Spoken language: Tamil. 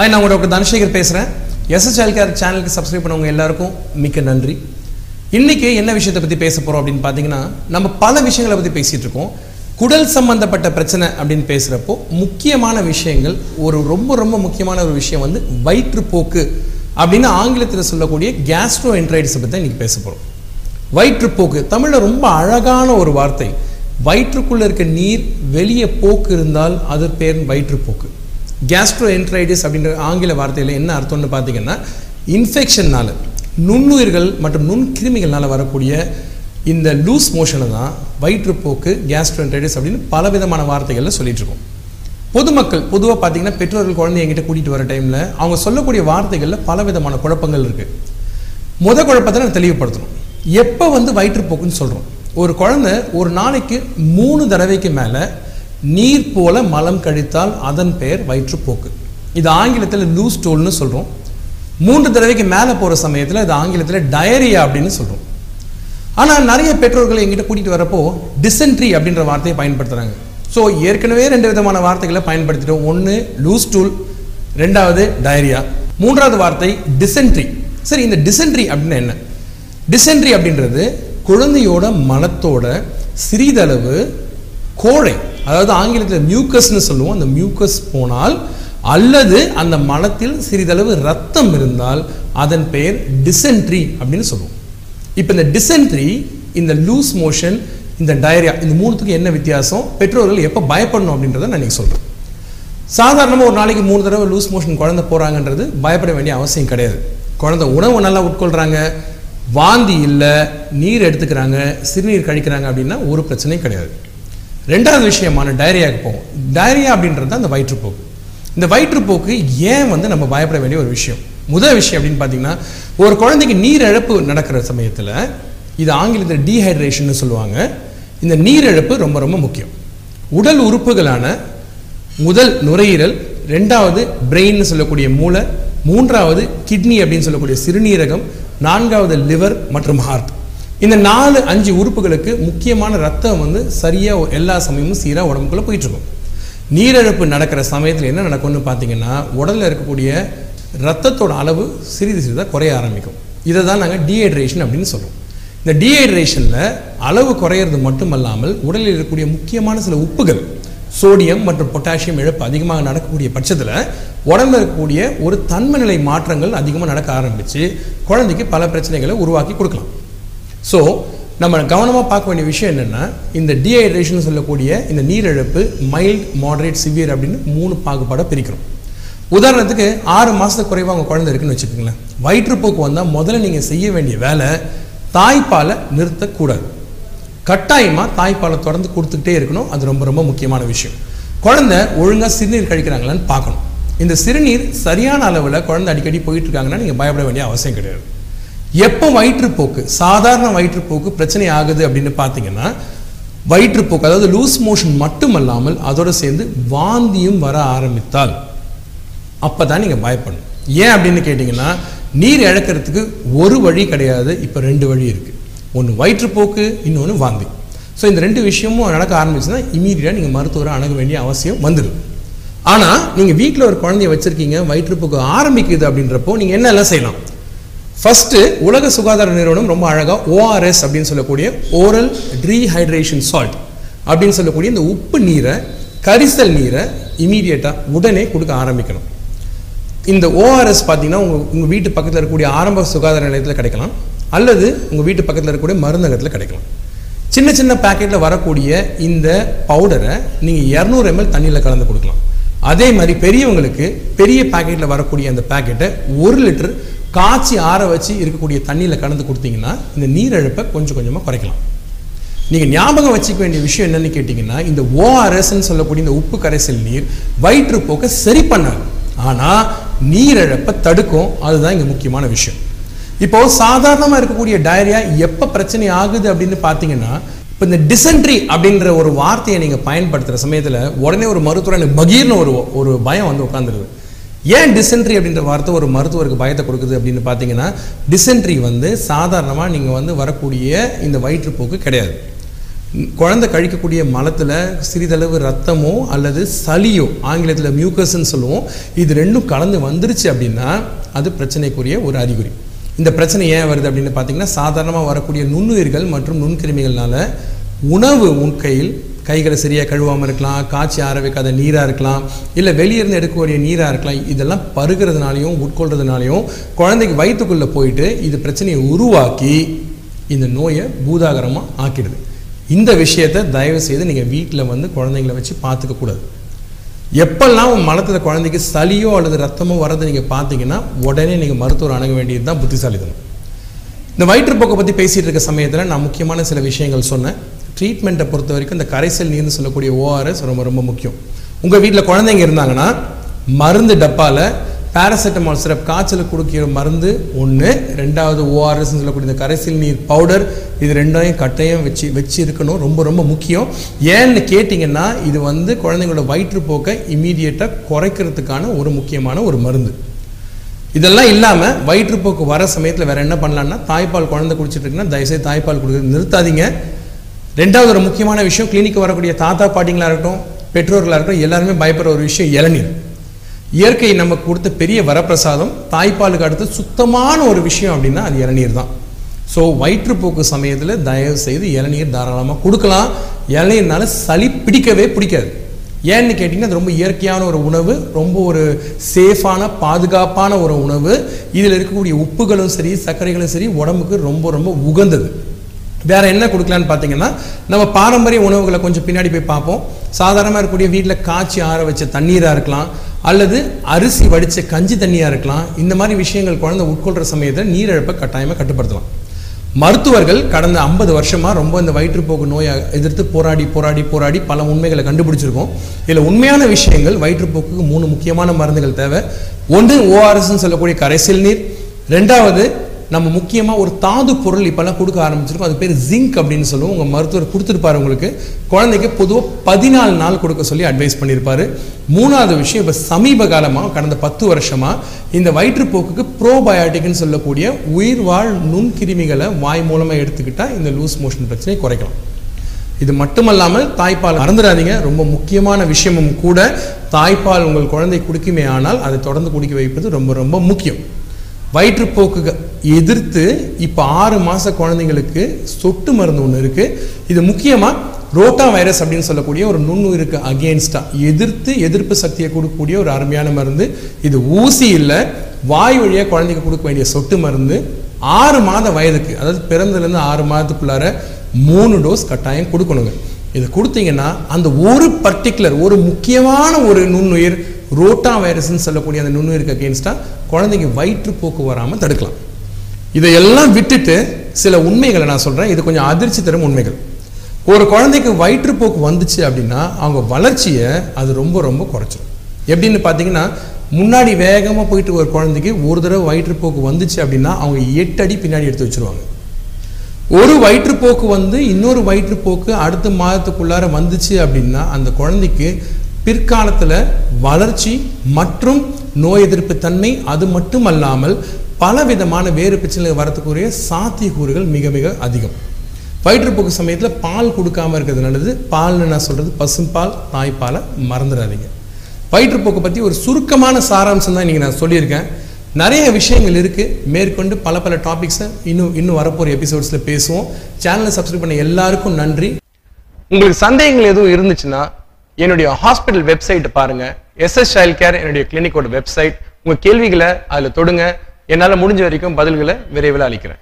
ஹாய் நான் உங்களோட டாக்டர் தனசேகர் பேசுகிறேன் எஸ்எஸ் ஹெல்கேர் சேனலுக்கு சப்ஸ்கிரைப் பண்ணவங்க எல்லாருக்கும் மிக்க நன்றி. இன்றைக்கி என்ன விஷயத்தை பற்றி பேச போகிறோம் அப்படின்னு பார்த்தீங்கன்னா நம்ம பல விஷயங்களை பற்றி பேசிகிட்டு இருக்கோம். குடல் சம்பந்தப்பட்ட பிரச்சனை அப்படின்னு பேசுகிறப்போ முக்கியமான விஷயங்கள் ஒரு ரொம்ப ரொம்ப முக்கியமான ஒரு விஷயம் வந்து வயிற்றுப்போக்கு அப்படின்னு ஆங்கிலத்தில் சொல்லக்கூடிய கேஸ்ட்ரோ என்ட்ரைட்டிஸை பற்றி தான் இன்றைக்கி பேச போகிறோம் வயிற்றுப்போக்கு தமிழில் ரொம்ப அழகான ஒரு வார்த்தை. வயிற்றுக்குள்ளே இருக்க நீர் வெளியே போக்கு இருந்தால் அது பேர் வயிற்றுப்போக்கு. கேஸ்ட்ரோ என்ட்ரைட்டிஸ் அப்படின்ற ஆங்கில வார்த்தையில் என்ன அர்த்தம்னு பார்த்தீங்கன்னா இன்ஃபெக்ஷன்னால் நுண்ணுயிர்கள் மற்றும் நுண்கிருமிகள்னால் வரக்கூடிய இந்த லூஸ் மோஷனை தான் வயிற்றுப்போக்கு கேஸ்ட்ரோ என்ட்ரைட்டிஸ் அப்படின்னு பலவிதமான வார்த்தைகளில் சொல்லிட்டு இருக்கோம். பொதுமக்கள் பொதுவாக பார்த்தீங்கன்னா பெற்றோர்கள் குழந்தைய என்கிட்ட கூட்டிகிட்டு வர டைமில் அவங்க சொல்லக்கூடிய வார்த்தைகளில் பலவிதமான குழப்பங்கள் இருக்குது முத குழப்பத்தை நான் தெளிவுபடுத்தணும். எப்போ வந்து வயிற்றுப்போக்குன்னு சொல்கிறோம் ஒரு குழந்தை ஒரு நாளைக்கு மூணு தடவைக்கு மேலே நீர் போல மலம் கழித்தால் அதன் பெயர் வயிற்றுப்போக்கு. இது ஆங்கிலத்தில் லூஸ் டோல்னு சொல்கிறோம் மூன்று தடவைக்கு மேலே போகிற சமயத்தில் இது ஆங்கிலத்தில் டயரியா அப்படின்னு சொல்கிறோம் ஆனால் நிறைய பெற்றோர்கள் எங்கிட்ட கூட்டிகிட்டு வரப்போ டிசென்ட்ரி அப்படின்ற வார்த்தையை பயன்படுத்துகிறாங்க ஸோ ஏற்கனவே ரெண்டு விதமான வார்த்தைகளை பயன்படுத்திட்டோம். ஒன்று லூஸ் டூல் ரெண்டாவது டயரியா மூன்றாவது வார்த்தை டிசென்ட்ரி சரி இந்த டிசென்ட்ரி அப்படின்னா என்ன? டிசென்ட்ரி அப்படின்றது குழந்தையோட மனத்தோட சிறிதளவு கோழை அதாவது ஆங்கிலத்தில் மியூக்கஸ்னு சொல்லுவோம். அந்த மியூக்கஸ் போனால் அல்லது அந்த மலத்தில் சிறிதளவு ரத்தம் இருந்தால் அதன் பெயர் டிசென்ட்ரி அப்படின்னு சொல்லுவோம். இப்போ இந்த டிசென்ட்ரி இந்த லூஸ் மோஷன் இந்த டயரியா இந்த மூணுத்துக்கு என்ன வித்தியாசம்? பெற்றோர்கள் எப்போ பயப்படணும் அப்படின்றத நான் நீங்கள் சொல்கிறேன் சாதாரணமாக ஒரு நாளைக்கு மூணு தடவை லூஸ் மோஷன் குழந்தை போகிறாங்கன்றது பயப்பட வேண்டிய அவசியம் கிடையாது. குழந்தை உணவு நல்லா உட்கொள்கிறாங்க வாந்தி இல்லை நீர் எடுத்துக்கிறாங்க சிறுநீர் கழிக்கிறாங்க அப்படின்னா ஒரு பிரச்சனையும் கிடையாது. ரெண்டாவது விஷயமான டயரியாவுக்கு போவோம். டயரியா அப்படின்றது தான் வயிற்றுப்போக்கு. இந்த வயிற்றுப்போக்கு ஏன் வந்து நம்ம பயப்பட வேண்டிய ஒரு விஷயம்? முதல் விஷயம் அப்படின்னு பார்த்தீங்கன்னா ஒரு குழந்தைக்கு நீர் இழப்பு நடக்கிற சமயத்தில் இது ஆங்கிலத்தில் டீஹைட்ரேஷன் சொல்லுவாங்க. இந்த நீர் இழப்பு ரொம்ப ரொம்ப முக்கியம். உடல் உறுப்புகளான முதல் நுரையீரல் ரெண்டாவது பிரெயின் சொல்லக்கூடிய மூளை மூன்றாவது கிட்னி அப்படின்னு சொல்லக்கூடிய சிறுநீரகம் நான்காவது லிவர் மற்றும் ஹார்ட் இந்த நாலு அஞ்சு உறுப்புகளுக்கு முக்கியமான ரத்தம் வந்து சரியாக எல்லா சமயமும் சீராக உடம்புக்குள்ளே போயிட்டுருக்கும். நீரிழப்பு நடக்கிற சமயத்தில் என்ன நடக்கும்னு பார்த்தீங்கன்னா உடலில் இருக்கக்கூடிய ரத்தத்தோட அளவு சிறிது சிறிதாக குறைய ஆரம்பிக்கும். இதை தான் நாங்கள் டீஹைட்ரேஷன் அப்படின்னு சொல்கிறோம் இந்த டீஹைட்ரேஷனில் அளவு குறையிறது மட்டுமல்லாமல் உடலில் இருக்கக்கூடிய முக்கியமான சில உப்புகள் சோடியம் மற்றும் பொட்டாசியம் இழப்பு அதிகமாக நடக்கக்கூடிய பட்சத்தில் உடம்புல இருக்கக்கூடிய ஒரு தன்மநிலை மாற்றங்கள் அதிகமாக நடக்க ஆரம்பித்து குழந்தைக்கு பல பிரச்சனைகளை உருவாக்கி கொடுக்கலாம். ஸோ நம்ம கவனமாக பார்க்க வேண்டிய விஷயம் என்னென்னா இந்த டீஹைட்ரேஷன் சொல்லக்கூடிய இந்த நீரிழப்பு மைல்ட் மாடரேட் சிவியர் அப்படின்னு மூணு பாகுபாடாக பிரிக்கிறோம். உதாரணத்துக்கு ஆறு மாதத்துக்கு குறைவாக உங்கள் குழந்தை இருக்குன்னு வச்சுக்கோங்களேன். வயிற்றுப்போக்கு வந்தால் முதல்ல நீங்கள் செய்ய வேண்டிய வேலை தாய்ப்பாலை நிறுத்தக்கூடாது. கட்டாயமாக தாய்ப்பாலை தொடர்ந்து கொடுத்துக்கிட்டே இருக்கணும். அது ரொம்ப ரொம்ப முக்கியமான விஷயம். குழந்தை ஒழுங்காக சிறுநீர் கழிக்கிறாங்களான்னு பார்க்கணும். இந்த சிறுநீர் சரியான அளவில் குழந்தை அடிக்கடி போயிட்டு இருக்காங்கன்னா நீங்கள் பயப்பட வேண்டிய அவசியம் கிடையாது. எப்போ வயிற்றுப்போக்கு சாதாரண வயிற்றுப்போக்கு பிரச்சனை ஆகுது அப்படின்னு பார்த்தீங்கன்னா வயிற்றுப்போக்கு அதாவது லூஸ் மோஷன் மட்டுமல்லாமல் அதோடு சேர்ந்து வாந்தியும் வர ஆரம்பித்தால் அப்போ தான் நீங்கள் பயப்படணும். ஏன் அப்படின்னு கேட்டிங்கன்னா நீர் இழக்கிறதுக்கு ஒரு வழி கிடையாது இப்போ ரெண்டு வழி இருக்குது ஒன்று வயிற்றுப்போக்கு இன்னொன்று வாந்தி. ஸோ இந்த ரெண்டு விஷயமும் நடக்க ஆரம்பிச்சுன்னா இமீடியட்டாக நீங்கள் மருத்துவரை அணுக வேண்டிய அவசியம் வந்துடும் ஆனால் நீங்கள் வீட்டில் ஒரு குழந்தைய வச்சுருக்கீங்க வயிற்றுப்போக்கு ஆரம்பிக்குது அப்படின்றப்போ நீங்கள் என்னெல்லாம் செய்யலாம்? ஃபஸ்ட்டு உலக சுகாதார நிறுவனம் ரொம்ப அழகாக ஓஆர்எஸ் அப்படின்னு சொல்லக்கூடிய ஓரல் ரீஹைட்ரேஷன் சால்ட் அப்படின்னு சொல்லக்கூடிய இந்த உப்பு நீரை கரிசல் நீரை இமீடியட்டாக உடனே கொடுக்க ஆரம்பிக்கணும். இந்த ஓஆர்எஸ் பார்த்தீங்கன்னா உங்கள் உங்கள் வீட்டு பக்கத்தில் இருக்கக்கூடிய ஆரம்ப சுகாதார நிலையத்தில் கிடைக்கலாம். அல்லது உங்கள் வீட்டு பக்கத்தில் இருக்கக்கூடிய மருந்தகத்தில் கிடைக்கலாம். சின்ன சின்ன பேக்கெட்டில் வரக்கூடிய இந்த பவுடரை நீங்கள் இரநூறு எம்எல் தண்ணியில் கலந்து கொடுக்கலாம். அதே மாதிரி பெரியவங்களுக்கு பெரிய பேக்கெட்டில் வரக்கூடிய அந்த பேக்கெட்டை ஒரு லிட்டர் காய்ச்சி ஆற வச்சு இருக்கக்கூடிய தண்ணியில் கலந்து கொடுத்தீங்கன்னா இந்த நீரிழப்பை கொஞ்சம் கொஞ்சமாக குறைக்கலாம். நீங்கள் ஞாபகம் வச்சுக்க வேண்டிய விஷயம் என்னன்னு கேட்டிங்கன்னா இந்த ஓஆர்எஸ்ன்னு சொல்லக்கூடிய இந்த உப்பு கரைசல் நீர் வயிற்றுப்போக்கை சரி பண்ணாது. ஆனால் நீரிழப்பை தடுக்கும். அதுதான் இங்கே முக்கியமான விஷயம். இப்போ சாதாரணமாக இருக்கக்கூடிய டயரியா எப்போ பிரச்சனை ஆகுது அப்படின்னு பார்த்தீங்கன்னா இப்போ இந்த டிசென்ட்ரி அப்படின்ற ஒரு வார்த்தையை நீங்கள் பயன்படுத்துகிற சமயத்தில் உடனே ஒரு மருத்துவர் எனக்கு பகீர்னு ஒரு ஒரு பயம் வந்து உட்காந்துருது ஏன் டிசென்ட்ரி அப்படின்ற வார்த்தை ஒரு மருத்துவருக்கு பயத்தை கொடுக்குது அப்படின்னு பார்த்தீங்கன்னா டிசென்ட்ரி வந்து சாதாரணமாக நீங்கள் வந்து வரக்கூடிய இந்த வயிற்றுப்போக்கு கிடையாது. குழந்தை கழிக்கக்கூடிய மலத்தில் சிறிதளவு ரத்தமோ அல்லது சளியோ ஆங்கிலத்தில் மியூக்கஸ்ன்னு சொல்லுவோம் இது ரெண்டும் கலந்து வந்துருச்சு அப்படின்னா அது பிரச்சனைக்குரிய ஒரு அறிகுறி. இந்த பிரச்சனை ஏன் வருது அப்படின்னு பார்த்தீங்கன்னா சாதாரணமாக வரக்கூடிய நுண்ணுயிர்கள் மற்றும் நுண்கிருமிகள்னால உணவு உண்கையில் கைகளை சரியாக கழுவாமல் இருக்கலாம் காய்ச்சி ஆற வைக்காத நீராக இருக்கலாம் இல்லை வெளியிருந்து எடுக்கக்கூடிய நீராக இருக்கலாம் இதெல்லாம் பருகிறதுனாலையும் உட்கொள்றதுனாலையும் குழந்தைக்கு வயிற்றுக்குள்ளே போயிட்டு இது பிரச்சனையை உருவாக்கி இந்த நோயை பூதாகரமாக ஆக்கிடுது. இந்த விஷயத்தை தயவு செய்து நீங்கள் வீட்டில் வந்து குழந்தைங்கள வச்சு பார்த்துக்கக்கூடாது எப்பெல்லாம் உன் மலத்தில் குழந்தைக்கு சளியோ அல்லது ரத்தமோ வரதை நீங்கள் பார்த்தீங்கன்னா உடனே நீங்கள் மருத்துவர் அணுக வேண்டியது தான் புத்திசாலிதனம் இந்த வயிற்றுப்போக்கை பற்றி பேசிகிட்டு இருக்க சமயத்தில் நான் முக்கியமான சில விஷயங்கள் சொன்னேன். ட்ரீட்மெண்ட்டை பொறுத்த வரைக்கும் இந்த கரைசல் நீர்னு சொல்லக்கூடிய ஓஆர்எஸ் ரொம்ப ரொம்ப முக்கியம். உங்கள் வீட்டில் குழந்தைங்க இருந்தாங்கன்னா மருந்து டப்பாவில் பேராசெட்டமால் சிரப் காய்ச்சலுக்கு கொடுக்கிற மருந்து ஒன்று ரெண்டாவது ஓஆர்எஸ்ன்னு சொல்லக்கூடிய இந்த கரைசல் நீர் பவுடர் இது ரெண்டையும் கட்டையும் வச்சு வச்சு இருக்கணும் ரொம்ப ரொம்ப முக்கியம். ஏன்னு கேட்டிங்கன்னா இது வந்து குழந்தைங்களோட வயிற்றுப்போக்கை இமீடியட்டாக குறைக்கிறதுக்கான ஒரு முக்கியமான ஒரு மருந்து. இதெல்லாம் இல்லாமல் வயிற்றுப்போக்கு வர சமயத்தில் வேற என்ன பண்ணலான்னா தாய்ப்பால் குழந்தை குடிச்சிட்டு இருக்குன்னா தயவுசெய்து தாய்ப்பால் கொடுக்குறது நிறுத்தாதீங்க. ரெண்டாவது ஒரு முக்கியமான விஷயம் கிளினிக்கு வரக்கூடிய தாத்தா பாட்டிங்களா இருக்கட்டும் பெற்றோர்களாக இருக்கட்டும் எல்லாருமே பயப்படுற ஒரு விஷயம் இளநீர். இயற்கை நமக்கு கொடுத்த பெரிய வரப்பிரசாதம் தாய்ப்பாலுக்கு அடுத்து சுத்தமான ஒரு விஷயம் அப்படின்னா அது இளநீர் தான். ஸோ வயிற்றுப்போக்கு சமயத்தில் தயவு செய்து இளநீர் தாராளமாக கொடுக்கலாம். இளநீர்னால சளி பிடிக்கவே பிடிக்காது. ஏன்னு கேட்டிங்கன்னா அது ரொம்ப இயற்கையான ஒரு உணவு ரொம்ப ஒரு சேஃபான பாதுகாப்பான ஒரு உணவு. இதில் இருக்கக்கூடிய உப்புகளும் சரி சர்க்கரைகளும் சரி உடம்புக்கு ரொம்ப ரொம்ப உகந்தது. வேற என்ன கொடுக்கலான்னு பார்த்தீங்கன்னா நம்ம பாரம்பரிய உணவுகளை கொஞ்சம் பின்னாடி போய் பார்ப்போம். சாதாரணமாக இருக்கக்கூடிய வீட்டில் காய்ச்சி ஆற வச்ச தண்ணீராக இருக்கலாம் அல்லது அரிசி வடித்த கஞ்சி தண்ணியாக இருக்கலாம். இந்த மாதிரி விஷயங்கள் குழந்தை உட்கொள்கிற சமயத்தில் நீரிழப்பை கட்டாயமாக கட்டுப்படுத்தலாம். மருத்துவர்கள் கடந்த ஐம்பது வருஷமாக ரொம்ப இந்த வயிற்றுப்போக்கு நோயை எதிர்த்து போராடி போராடி போராடி பல உண்மைகளை கண்டுபிடிச்சிருக்கோம். இதில் உண்மையான விஷயங்கள் வயிற்றுப்போக்குக்கு மூணு முக்கியமான மருந்துகள் தேவை. ஒன்று ஓஆர்எஸ்ன்னு சொல்லக்கூடிய கரைசல் நீர். ரெண்டாவது நம்ம முக்கியமாக ஒரு தாது பொருள் இப்போல்லாம் கொடுக்க ஆரம்பிச்சிருக்கோம். அது பேர் ஜிங்க் அப்படின்னு சொல்லுவோம். உங்கள் மருத்துவர் கொடுத்துருப்பாரு உங்களுக்கு. குழந்தைக்கு பொதுவாக பதினாலு நாள் கொடுக்க சொல்லி அட்வைஸ் பண்ணியிருப்பாரு மூணாவது விஷயம் இப்போ சமீப காலமாக கடந்த பத்து வருஷமாக இந்த வயிற்றுப்போக்குக்கு ப்ரோபயோட்டிக்னு சொல்லக்கூடிய உயிர் வாழ் நுண்கிருமிகளை வாய் மூலமாக எடுத்துக்கிட்டால் இந்த லூஸ் மோஷன் பிரச்சனையை குறைக்கலாம். இது மட்டுமல்லாமல் தாய்ப்பால் மறந்துடாதீங்க. ரொம்ப முக்கியமான விஷயமும் கூட தாய்ப்பால் உங்கள் குழந்தை குடிக்குமே ஆனால் அதை தொடர்ந்து குடிக்க வைப்பது ரொம்ப ரொம்ப முக்கியம். வயிற்றுப்போக்குக்கு எதிர்த்து இப்போ ஆறு மாத குழந்தைங்களுக்கு சொட்டு மருந்து ஒன்று இருக்குது இது முக்கியமாக ரோட்டா வைரஸ் அப்படின்னு சொல்லக்கூடிய ஒரு நுண்ணுயிருக்கு அகேன்ஸ்டா எதிர்த்து எதிர்ப்பு சக்தியை கொடுக்கக்கூடிய ஒரு அருமையான மருந்து. இது ஊசி இல்லை வாய் வழியாக குழந்தைக்கு கொடுக்க வேண்டிய சொட்டு மருந்து. ஆறு மாத வயதுக்கு அதாவது பிறந்ததுலேருந்து ஆறு மாதத்துக்குள்ளார மூணு டோஸ் கட்டாயம் கொடுக்கணுங்க. இது கொடுத்தீங்கன்னா அந்த ஒரு பர்டிகுலர் ஒரு முக்கியமான ஒரு நுண்ணுயிர் ரோட்டா வைரஸ்ன்னு சொல்லக்கூடிய அந்த நுண்ணுயிருக்கு அகேன்ஸ்டாக குழந்தைங்க வயிற்றுப்போக்கு வராமல் தடுக்கலாம். இதையெல்லாம் விட்டுட்டு சில உண்மைகளை நான் சொல்கிறேன் இது கொஞ்சம் அதிர்ச்சி தரும் உண்மைகள். ஒரு குழந்தைக்கு வயிற்றுப்போக்கு வந்துச்சு அப்படின்னா அவங்க வளர்ச்சியை அது ரொம்ப ரொம்ப குறைச்சிடும் எப்படின்னு பார்த்தீங்கன்னா முன்னாடி வேகமாக போயிட்டு ஒரு குழந்தைக்கு ஒரு தடவை வயிற்றுப்போக்கு வந்துச்சு அப்படின்னா அவங்க எட்டு அடி பின்னாடி எடுத்து வச்சிருவாங்க. ஒரு வயிற்றுப்போக்கு வந்து இன்னொரு வயிற்றுப்போக்கு அடுத்த மாதத்துக்குள்ளார வந்துச்சு அப்படின்னா அந்த குழந்தைக்கு பிற்காலத்தில் வளர்ச்சி மற்றும் நோய் எதிர்ப்பு தன்மை அது மட்டும் அல்லாமல் பல விதமான வேறு பிரச்சனைகள் வரத்துக்குரிய சாத்தியக்கூறுகள் மிக மிக அதிகம். வயிற்றுப்போக்கு சமயத்தில் பால் கொடுக்காம இருக்கிறது நல்லது. பால்னு நான் சொல்கிறது பசும்பால் தாய்ப்பாலை மறந்துடாதீங்க. வயிற்றுப்போக்கு பற்றி ஒரு சுருக்கமான சாராம்சம் தான் நீங்கள் நான் சொல்லியிருக்கேன். நிறைய விஷயங்கள் இருக்குது மேற்கொண்டு பல பல டாபிக்ஸை இன்னும் இன்னும் வரப்போகிற எபிசோட்ஸில் பேசுவோம். சேனலை சப்ஸ்கிரைப் பண்ண எல்லாருக்கும் நன்றி. உங்களுக்கு சந்தேகங்கள் எதுவும் இருந்துச்சுன்னா என்னுடைய ஹாஸ்பிட்டல் வெப்சைட்டை பாருங்கள் எஸ்எஸ் சைல்ட் கேர் என்னுடைய கிளினிக்கோட வெப்சைட் உங்கள் கேள்விகளை அதில் தொடுங்க. என்னால் முடிஞ்ச வரைக்கும் பதில்களை விரைவில் அளிக்கிறேன்.